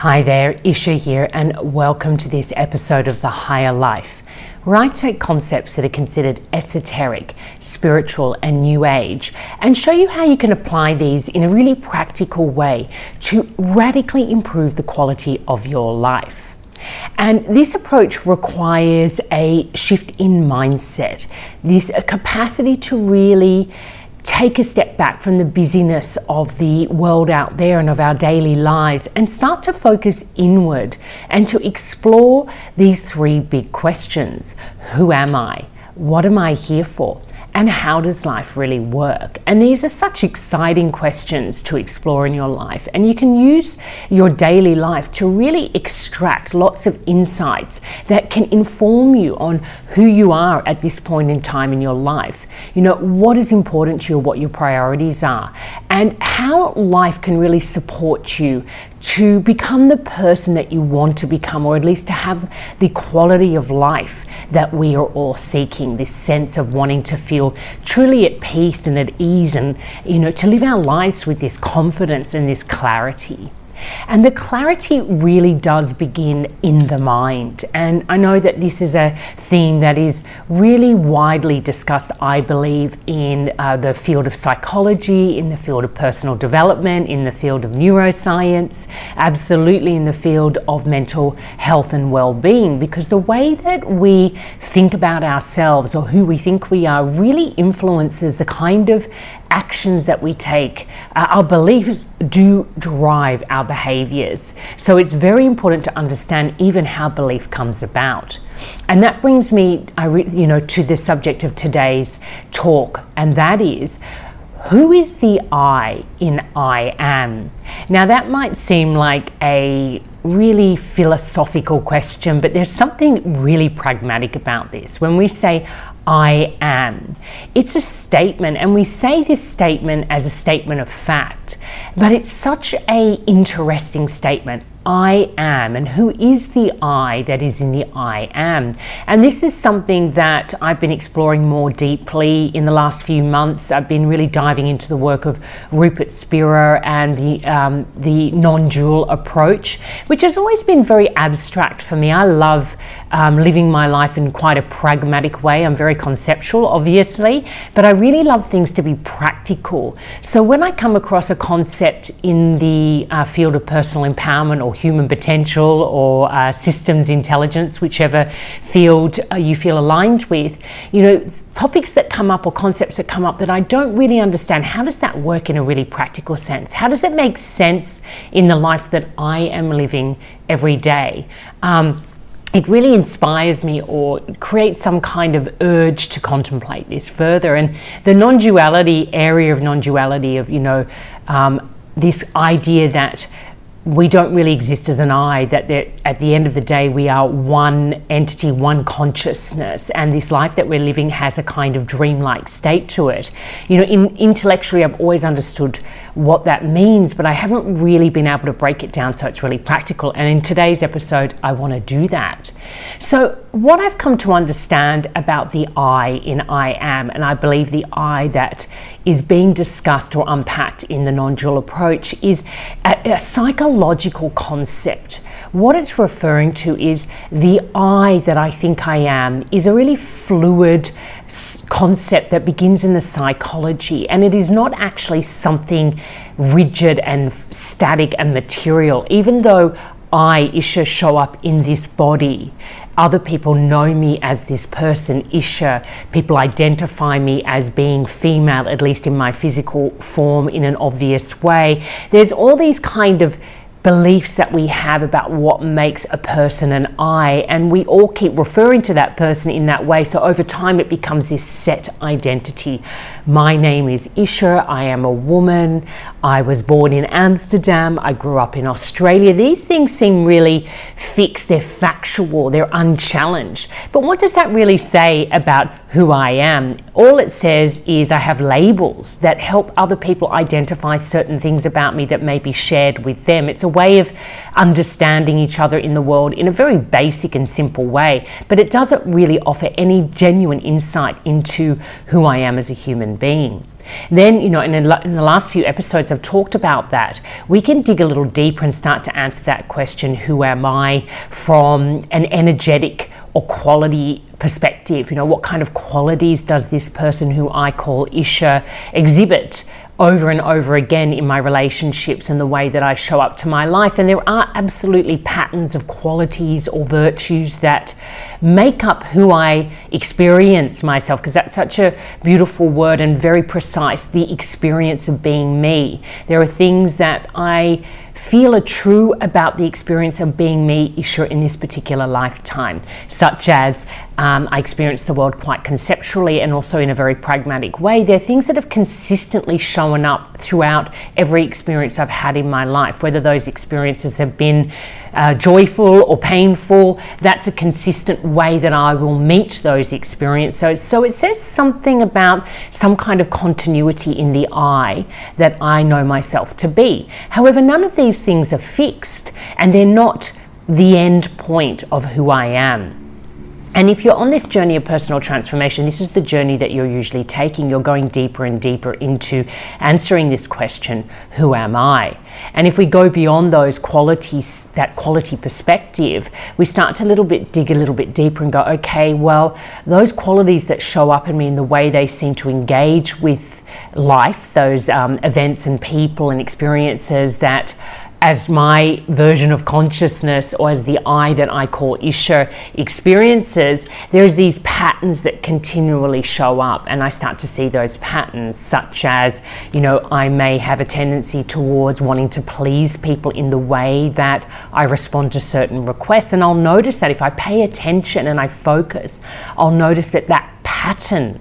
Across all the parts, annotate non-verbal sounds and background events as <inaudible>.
Hi there, Isha here, and welcome to this episode of The Higher Life, where I take concepts that are considered esoteric, spiritual, and new age and show you how you can apply these in a really practical way to radically improve the quality of your life. And this approach requires a shift in mindset, this capacity to really take a step back from the busyness of the world out there and of our daily lives and start to focus inward and to explore these three big questions Who am I? What am I here for? And how does life really work? And these are such exciting questions to explore in your life. And you can use your daily life to really extract lots of insights that can inform you on who you are at this point in time in your life. You know, what is important to you, what your priorities are, and how life can really support you to become the person that you want to become, or at least to have the quality of life that we are all seeking this sense of wanting to feel truly at peace and at ease, and you know, to live our lives with this confidence and this clarity. And the clarity really does begin in the mind. And I know that this is a theme that is really widely discussed, I believe, in uh, the field of psychology, in the field of personal development, in the field of neuroscience, absolutely in the field of mental health and well being, because the way that we think about ourselves or who we think we are really influences the kind of actions that we take, uh, our beliefs do drive our behaviors. So it's very important to understand even how belief comes about. And that brings me, you know, to the subject of today's talk, and that is who is the I in I am? Now, that might seem like a really philosophical question, but there's something really pragmatic about this. When we say I am. It's a statement, and we say this statement as a statement of fact, but it's such a interesting statement. I am, and who is the I that is in the I am? And this is something that I've been exploring more deeply in the last few months. I've been really diving into the work of Rupert Spira and the um, the non-dual approach, which has always been very abstract for me. I love um, living my life in quite a pragmatic way. I'm very conceptual, obviously, but I really love things to be practical. So when I come across a concept in the uh, field of personal empowerment or human potential or uh, systems intelligence, whichever field uh, you feel aligned with, you know, topics that come up or concepts that come up that I don't really understand. How does that work in a really practical sense? How does it make sense in the life that I am living every day? Um, it really inspires me or creates some kind of urge to contemplate this further. And the non duality area of non duality, of, you know, um, this idea that we don't really exist as an I, that at the end of the day, we are one entity, one consciousness, and this life that we're living has a kind of dreamlike state to it. You know, in, intellectually, I've always understood what that means, but I haven't really been able to break it down so it's really practical. And in today's episode, I want to do that. So, what I've come to understand about the I in I am, and I believe the I that is being discussed or unpacked in the non dual approach, is a, a psychological concept. What it's referring to is the I that I think I am is a really fluid concept that begins in the psychology, and it is not actually something rigid and static and material, even though I, Isha, show up in this body. Other people know me as this person, Isha. People identify me as being female, at least in my physical form, in an obvious way. There's all these kind of beliefs that we have about what makes a person an I, and we all keep referring to that person in that way. So over time, it becomes this set identity. My name is Isha, I am a woman, I was born in Amsterdam, I grew up in Australia. These things seem really fixed, they're factual, they're unchallenged. But what does that really say about who I am? All it says is I have labels that help other people identify certain things about me that may be shared with them. It's a way of understanding each other in the world in a very basic and simple way, but it doesn't really offer any genuine insight into who I am as a human being. Then, you know, in, in the last few episodes, I've talked about that. We can dig a little deeper and start to answer that question who am I from an energetic or quality perspective? You know, what kind of qualities does this person who I call Isha exhibit? Over and over again in my relationships and the way that I show up to my life. And there are absolutely patterns of qualities or virtues that make up who I experience myself, because that's such a beautiful word and very precise the experience of being me. There are things that I feel are true about the experience of being me Isha in this particular lifetime, such as um, I experience the world quite conceptually and also in a very pragmatic way. They're things that have consistently shown up throughout every experience I've had in my life, whether those experiences have been uh, joyful or painful. That's a consistent way that I will meet those experiences. So, so it says something about some kind of continuity in the I that I know myself to be. However, none of these things are fixed and they're not the end point of who I am. And if you're on this journey of personal transformation, this is the journey that you're usually taking. You're going deeper and deeper into answering this question Who am I? And if we go beyond those qualities, that quality perspective, we start to a little bit dig a little bit deeper and go, okay, well, those qualities that show up in me in the way they seem to engage with life, those um, events and people and experiences that as my version of consciousness or as the I that I call Isha experiences, there's these patterns that continually show up. And I start to see those patterns, such as, you know, I may have a tendency towards wanting to please people in the way that I respond to certain requests. And I'll notice that if I pay attention and I focus, I'll notice that that pattern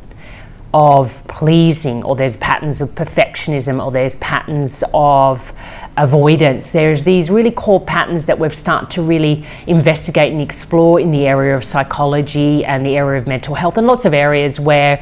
of pleasing, or there's patterns of perfectionism, or there's patterns of avoidance. There's these really core patterns that we've started to really investigate and explore in the area of psychology and the area of mental health, and lots of areas where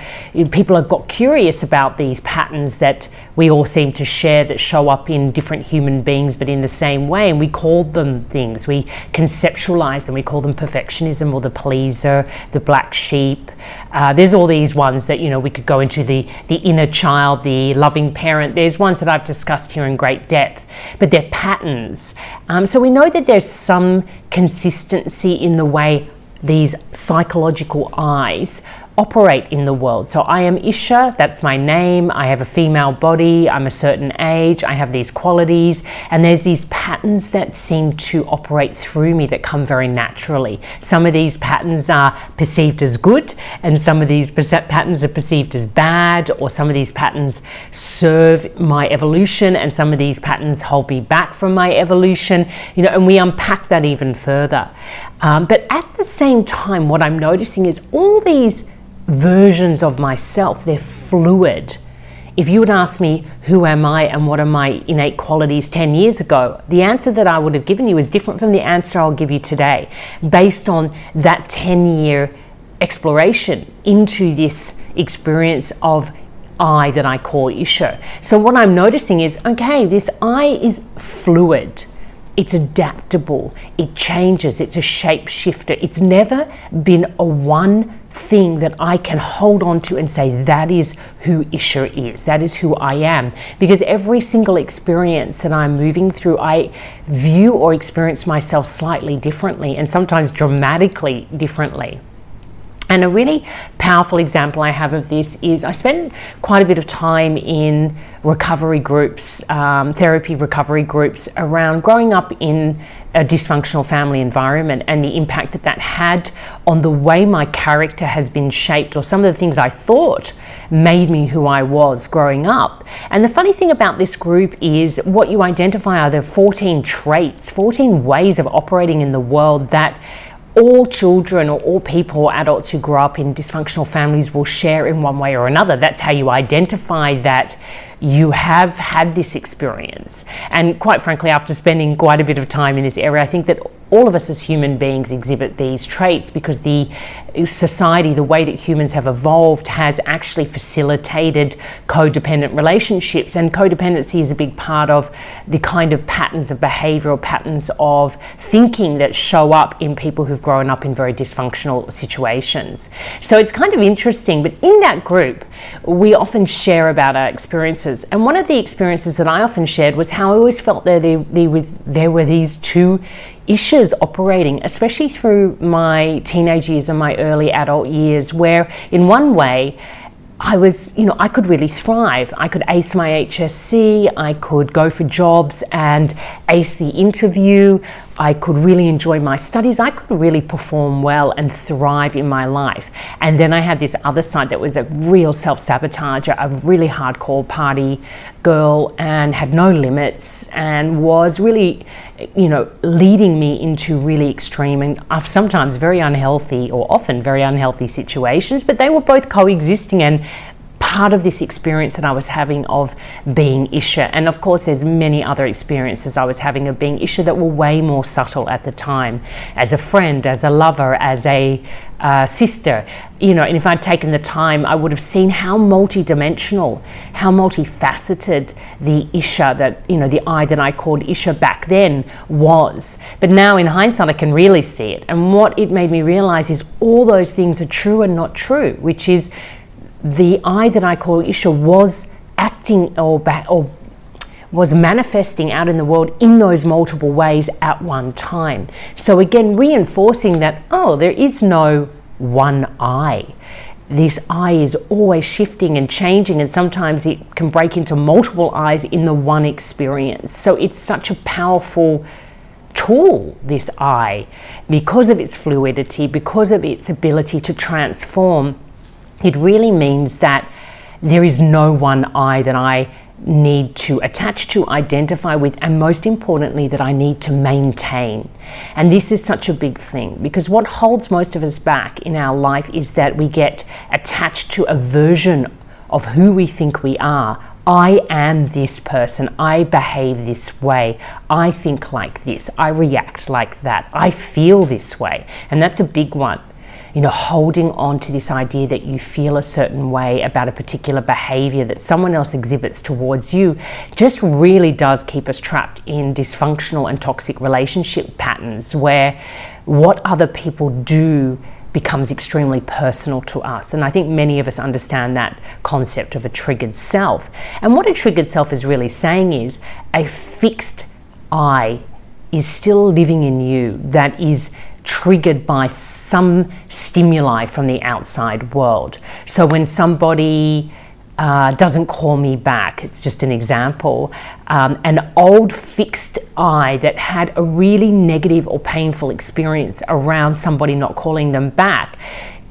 people have got curious about these patterns that we all seem to share that show up in different human beings but in the same way. And we call them things, we conceptualize them, we call them perfectionism or the pleaser, the black sheep. Uh, there's all these ones that, you know, we could go into the, the inner child, the loving parent. There's ones that I've discussed here in great depth but they're patterns. Um, so we know that there's some consistency in the way these psychological I's operate in the world. So I am Isha, that's my name. I have a female body, I'm a certain age, I have these qualities, and there's these patterns that seem to operate through me that come very naturally. Some of these patterns are perceived as good, and some of these patterns are perceived as bad, or some of these patterns serve my evolution, and some of these patterns hold me back from my evolution. You know, and we unpack that even further. Um, but at the same time, what I'm noticing is all these versions of myself, they're fluid. If you would ask me, who am I and what are my innate qualities 10 years ago, the answer that I would have given you is different from the answer I'll give you today, based on that 10 year exploration into this experience of I that I call Isha. So, what I'm noticing is okay, this I is fluid it's adaptable, it changes, it's a shapeshifter. It's never been a one thing that I can hold on to and say, that is who Isha is, that is who I am. Because every single experience that I'm moving through, I view or experience myself slightly differently and sometimes dramatically differently. And a really powerful example I have of this is I spend quite a bit of time in recovery groups, um, therapy recovery groups around growing up in a dysfunctional family environment and the impact that that had on the way my character has been shaped or some of the things I thought made me who I was growing up. And the funny thing about this group is what you identify are the 14 traits, 14 ways of operating in the world that all children or all people adults who grow up in dysfunctional families will share in one way or another. That's how you identify that you have had this experience. And quite frankly, after spending quite a bit of time in this area, I think that all of us as human beings exhibit these traits because the society, the way that humans have evolved, has actually facilitated codependent relationships. And codependency is a big part of the kind of patterns of behavioral patterns of thinking that show up in people who've grown up in very dysfunctional situations. So it's kind of interesting. But in that group, we often share about our experiences. And one of the experiences that I often shared was how I always felt there, there, there, there were these two issues operating, especially through my teenage years and my early adult years, where in one way, I was, you know, I could really thrive. I could ace my HSC, I could go for jobs and ace the interview, I could really enjoy my studies, I could really perform well and thrive in my life. And then I had this other side that was a real self sabotager, a really hardcore party girl, and had no limits and was really, you know, leading me into really extreme and uh, sometimes very unhealthy or often very unhealthy situations, but they were both coexisting and part of this experience that I was having of being Isha. And of course, there's many other experiences I was having of being Isha that were way more subtle at the time, as a friend, as a lover, as a uh, sister. You know, and if I'd taken the time, I would have seen how multidimensional, how multifaceted the Isha that, you know, the I that I called Isha back then was. But now in hindsight, I can really see it. And what it made me realize is all those things are true and not true, which is the I that I call Isha was acting or, or was manifesting out in the world in those multiple ways at one time. So, again, reinforcing that, oh, there is no one I. This I is always shifting and changing, and sometimes it can break into multiple I's in the one experience. So, it's such a powerful tool, this I, because of its fluidity, because of its ability to transform it really means that there is no one I that I need to attach to, identify with, and most importantly, that I need to maintain. And this is such a big thing because what holds most of us back in our life is that we get attached to a version of who we think we are. I am this person. I behave this way. I think like this. I react like that. I feel this way. And that's a big one you know, holding on to this idea that you feel a certain way about a particular behavior that someone else exhibits towards you just really does keep us trapped in dysfunctional and toxic relationship patterns where what other people do becomes extremely personal to us. And I think many of us understand that concept of a triggered self. And what a triggered self is really saying is a fixed I is still living in you that is triggered by some stimuli from the outside world. So when somebody uh, doesn't call me back, it's just an example, um, an old fixed I that had a really negative or painful experience around somebody not calling them back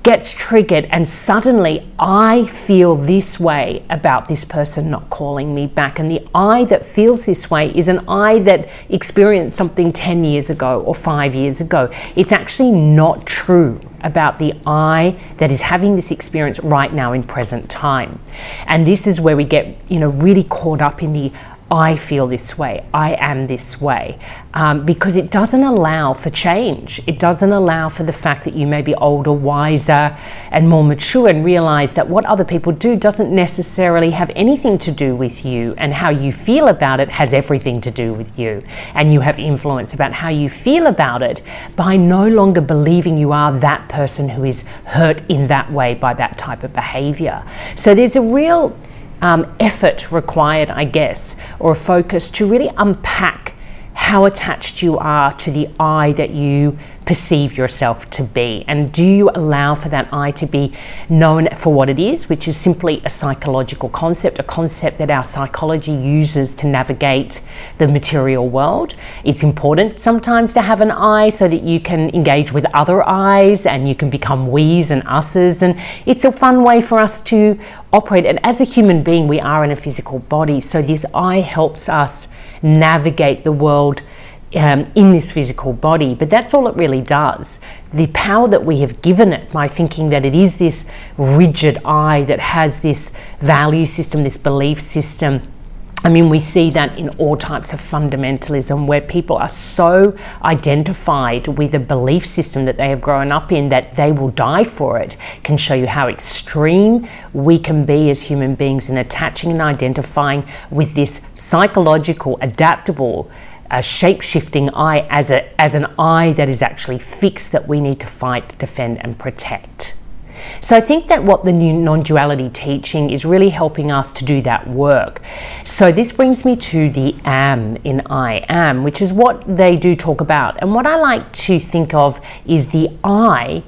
gets triggered and suddenly I feel this way about this person not calling me back. And the I that feels this way is an I that experienced something 10 years ago or five years ago. It's actually not true about the I that is having this experience right now in present time. And this is where we get, you know, really caught up in the I feel this way, I am this way, um, because it doesn't allow for change. It doesn't allow for the fact that you may be older, wiser, and more mature and realize that what other people do doesn't necessarily have anything to do with you, and how you feel about it has everything to do with you. And you have influence about how you feel about it by no longer believing you are that person who is hurt in that way by that type of behavior. So there's a real um, effort required, I guess, or a focus to really unpack how attached you are to the I that you perceive yourself to be? And do you allow for that I to be known for what it is, which is simply a psychological concept, a concept that our psychology uses to navigate the material world? It's important sometimes to have an I so that you can engage with other I's and you can become we's and us's. And it's a fun way for us to operate. And as a human being, we are in a physical body. So this I helps us navigate the world um, in this physical body, but that's all it really does. The power that we have given it by thinking that it is this rigid I that has this value system, this belief system. I mean, we see that in all types of fundamentalism where people are so identified with a belief system that they have grown up in that they will die for it, can show you how extreme we can be as human beings in attaching and identifying with this psychological, adaptable uh, a shape shifting I as, a, as an I that is actually fixed that we need to fight, defend, and protect. So I think that what the new non duality teaching is really helping us to do that work. So this brings me to the am in I am, which is what they do talk about. And what I like to think of is the I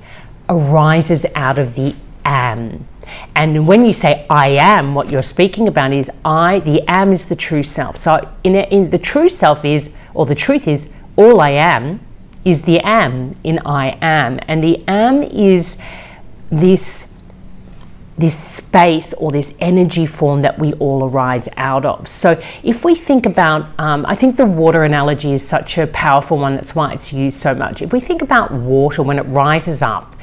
arises out of the am. And when you say I am, what you're speaking about is I, the am is the true self. So in, in the true self is, or the truth is, all I am is the am in I am. And the am is this this space or this energy form that we all arise out of. So, if we think about, um, I think the water analogy is such a powerful one, that's why it's used so much. If we think about water when it rises up,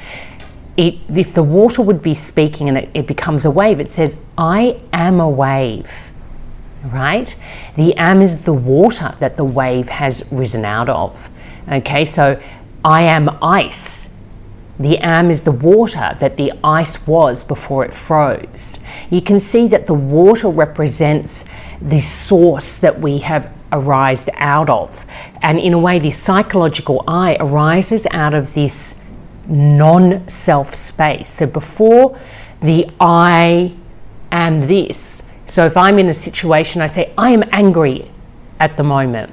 it, if the water would be speaking and it, it becomes a wave, it says, I am a wave, right? The am is the water that the wave has risen out of. Okay, so I am ice. The am is the water that the ice was before it froze. You can see that the water represents the source that we have arisen out of. And in a way, the psychological I arises out of this non self space. So before the I am this, so if I'm in a situation, I say, I am angry at the moment.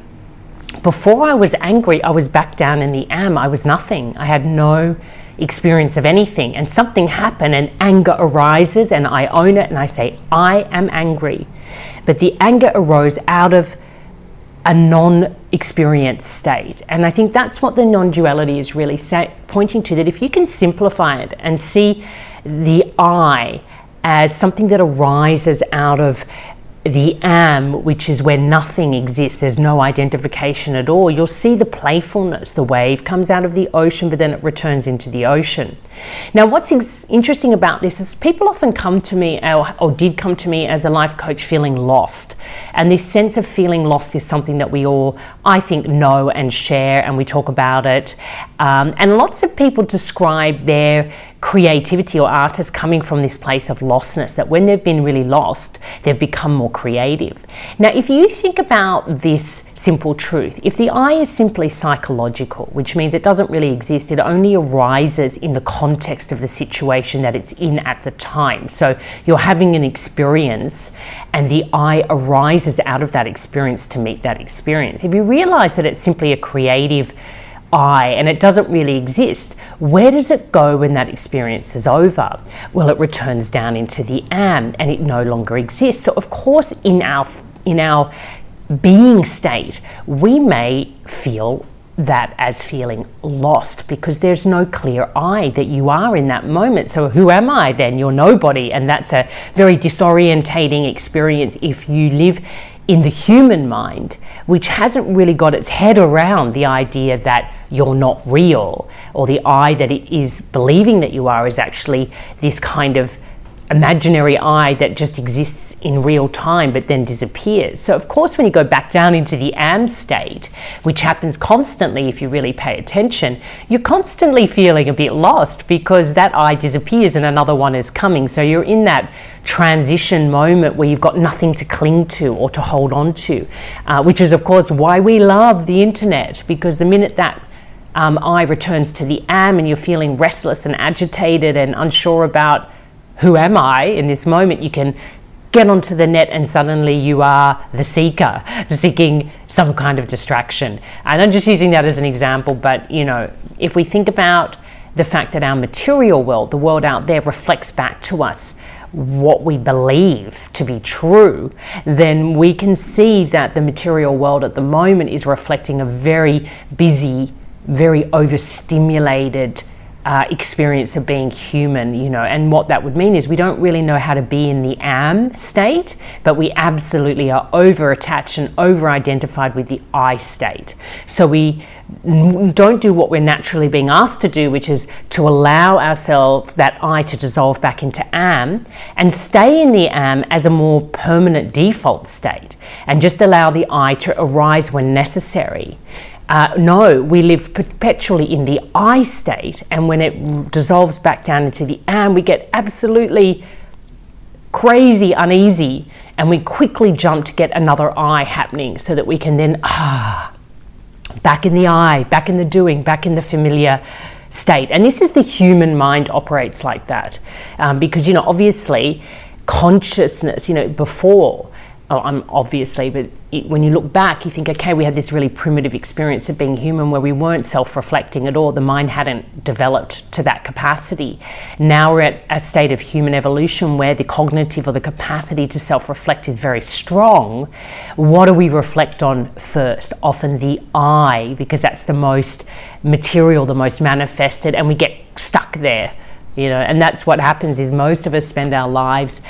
Before I was angry, I was back down in the am. I was nothing. I had no experience of anything. And something happened, and anger arises, and I own it, and I say, I am angry. But the anger arose out of a non experienced state. And I think that's what the non duality is really say, pointing to that if you can simplify it and see the I as something that arises out of the am, which is where nothing exists, there's no identification at all, you'll see the playfulness. The wave comes out of the ocean, but then it returns into the ocean. Now, what's ex- interesting about this is people often come to me, or, or, did come to me as a life coach, feeling lost. And this sense of feeling lost is something that we all, I think, know and share, and we talk about it. Um, and lots of people describe their creativity or artists coming from this place of lostness that when they've been really lost, they've become more creative. Now, if you think about this simple truth, if the I is simply psychological, which means it doesn't really exist, it only arises in the context of the situation that it's in at the time. So you're having an experience and the I arises out of that experience to meet that experience. If you realize that it's simply a creative I and it doesn't really exist, where does it go when that experience is over? Well, it returns down into the am and it no longer exists. So, of course, in our in our being state, we may feel that as feeling lost because there's no clear I that you are in that moment. So, who am I then? You're nobody. And that's a very disorientating experience if you live in the human mind, which hasn't really got its head around the idea that you're not real, or the I that it is believing that you are is actually this kind of imaginary I that just exists in real time but then disappears. So, of course, when you go back down into the am state, which happens constantly if you really pay attention, you're constantly feeling a bit lost because that I disappears and another one is coming. So, you're in that transition moment where you've got nothing to cling to or to hold on to, uh, which is, of course, why we love the internet because the minute that um, returns to the am and you're feeling restless and agitated and unsure about who am I in this moment, you can get onto the net and suddenly you are the seeker seeking some kind of distraction. And I'm just using that as an example, but you know, if we think about the fact that our material world, the world out there, reflects back to us what we believe to be true, then we can see that the material world at the moment is reflecting a very busy, very overstimulated uh, experience of being human, you know, and what that would mean is we don't really know how to be in the am state, but we absolutely are over attached and over identified with the I state. So we don't do what we're naturally being asked to do, which is to allow ourselves that I to dissolve back into am and stay in the am as a more permanent default state and just allow the I to arise when necessary. Uh, no, we live perpetually in the I state, and when it dissolves back down into the am, we get absolutely crazy uneasy, and we quickly jump to get another I happening so that we can then, ah, back in the I, back in the doing, back in the familiar state. And this is the human mind operates like that. Um, because, you know, obviously, consciousness, you know, before, oh, I'm obviously, but it, when you look back, you think, okay, we had this really primitive experience of being human where we weren't self reflecting at all. The mind hadn't developed to that capacity. Now we're at a state of human evolution where the cognitive or the capacity to self reflect is very strong. What do we reflect on first? Often the I, because that's the most material, the most manifested, and we get stuck there. You know, and that's what happens is most of us spend our lives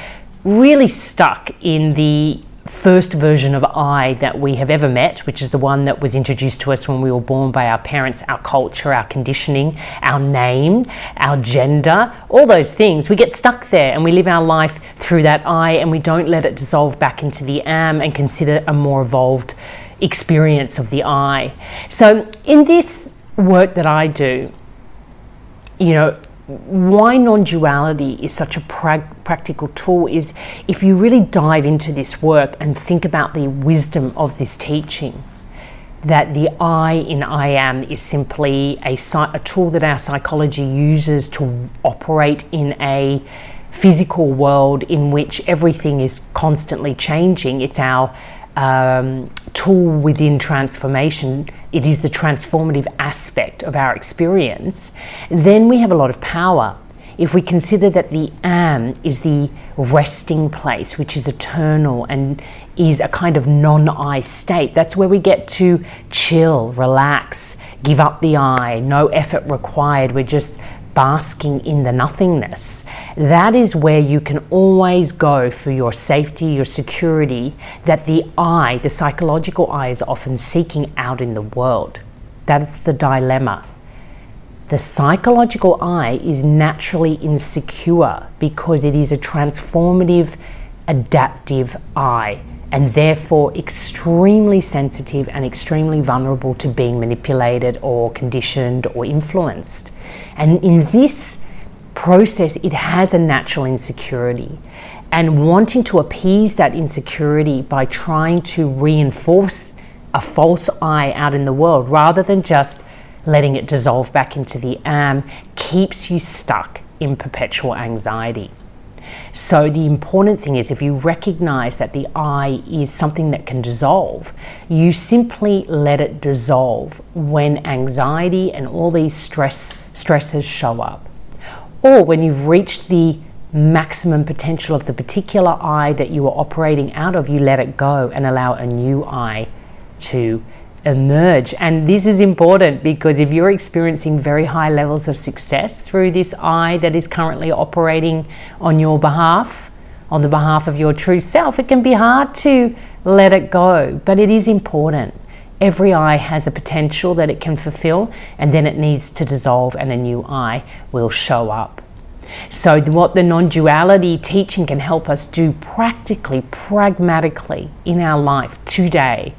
really stuck in the first version of I that we have ever met, which is the one that was introduced to us when we were born by our parents, our culture, our conditioning, our name, our gender, all those things. We get stuck there and we live our life through that I and we don't let it dissolve back into the am and consider a more evolved experience of the I. So, in this work that I do, you know, why non duality is such a pra- practical tool is if you really dive into this work and think about the wisdom of this teaching, that the I in I am is simply a, a tool that our psychology uses to operate in a physical world in which everything is constantly changing. It's our um, tool within transformation, it is the transformative aspect of our experience, then we have a lot of power. If we consider that the am is the resting place, which is eternal and is a kind of non I state, that's where we get to chill, relax, give up the I, no effort required. We're just basking in the nothingness. That is where you can always go for your safety, your security, that the I, the psychological I, is often seeking out in the world. That's the dilemma. The psychological I is naturally insecure because it is a transformative, adaptive I and therefore extremely sensitive and extremely vulnerable to being manipulated or conditioned or influenced. And in this process, it has a natural insecurity. And wanting to appease that insecurity by trying to reinforce a false I out in the world rather than just letting it dissolve back into the am keeps you stuck in perpetual anxiety. So, the important thing is if you recognize that the I is something that can dissolve, you simply let it dissolve when anxiety and all these stress stresses show up. Or when you've reached the maximum potential of the particular I that you are operating out of, you let it go and allow a new I to emerge. And this is important because if you're experiencing very high levels of success through this I that is currently operating on your behalf, on the behalf of your true self, it can be hard to let it go, but it is important. Every I has a potential that it can fulfill, and then it needs to dissolve, and a new I will show up. So, what the non duality teaching can help us do practically, pragmatically in our life today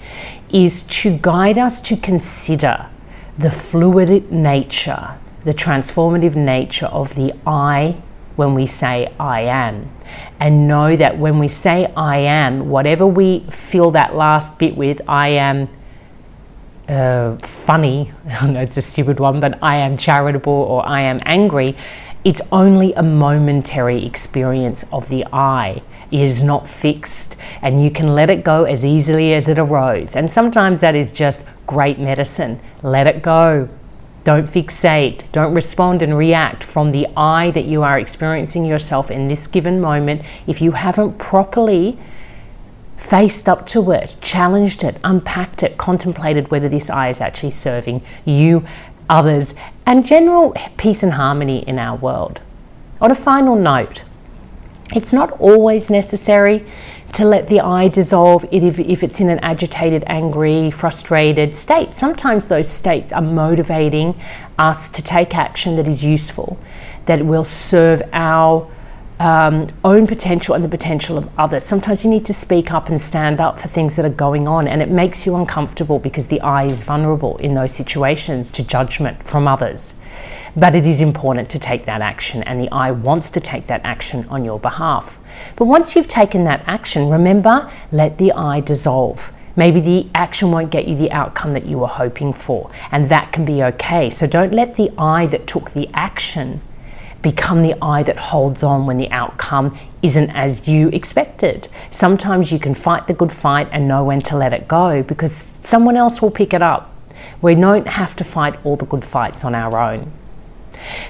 is to guide us to consider the fluid nature, the transformative nature of the I when we say I am. And know that when we say I am, whatever we fill that last bit with, I am uh, funny, <laughs> it's a stupid one, but I am charitable or I am angry, it's only a momentary experience of the I. It is not fixed, and you can let it go as easily as it arose. And sometimes that is just great medicine. Let it go. Don't fixate. Don't respond and react from the I that you are experiencing yourself in this given moment if you haven't properly faced up to it, challenged it, unpacked it, contemplated whether this I is actually serving you, others, and general peace and harmony in our world. On a final note, it's not always necessary to let the I dissolve if, if it's in an agitated, angry, frustrated state. Sometimes those states are motivating us to take action that is useful, that will serve our um, own potential and the potential of others. Sometimes you need to speak up and stand up for things that are going on, and it makes you uncomfortable because the I is vulnerable in those situations to judgment from others. But it is important to take that action, and the I wants to take that action on your behalf. But once you've taken that action, remember, let the I dissolve. Maybe the action won't get you the outcome that you were hoping for, and that can be okay. So don't let the I that took the action become the I that holds on when the outcome isn't as you expected. Sometimes you can fight the good fight and know when to let it go because someone else will pick it up. We don't have to fight all the good fights on our own.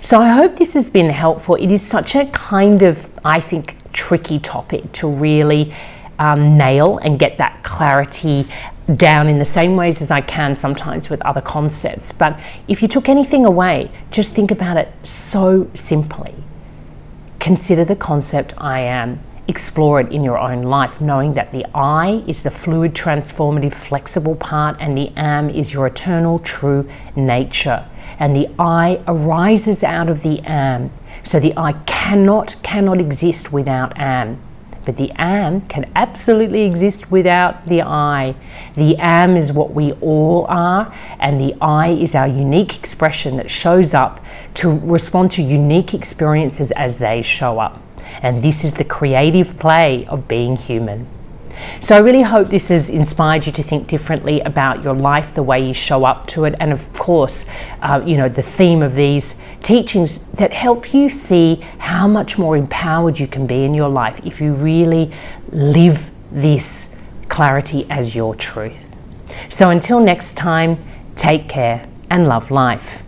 So I hope this has been helpful. It is such a kind of, I think, tricky topic to really um, nail and get that clarity down in the same ways as I can sometimes with other concepts. But if you took anything away, just think about it so simply. Consider the concept I am. Explore it in your own life, knowing that the I is the fluid, transformative, flexible part, and the am is your eternal, true nature. And the I arises out of the am. So the I cannot, cannot exist without am. But the am can absolutely exist without the I. The am is what we all are, and the I is our unique expression that shows up to respond to unique experiences as they show up. And this is the creative play of being human. So I really hope this has inspired you to think differently about your life, the way you show up to it, and of course, uh, you know, the theme of these teachings that help you see how much more empowered you can be in your life if you really live this clarity as your truth. So until next time, take care and love life.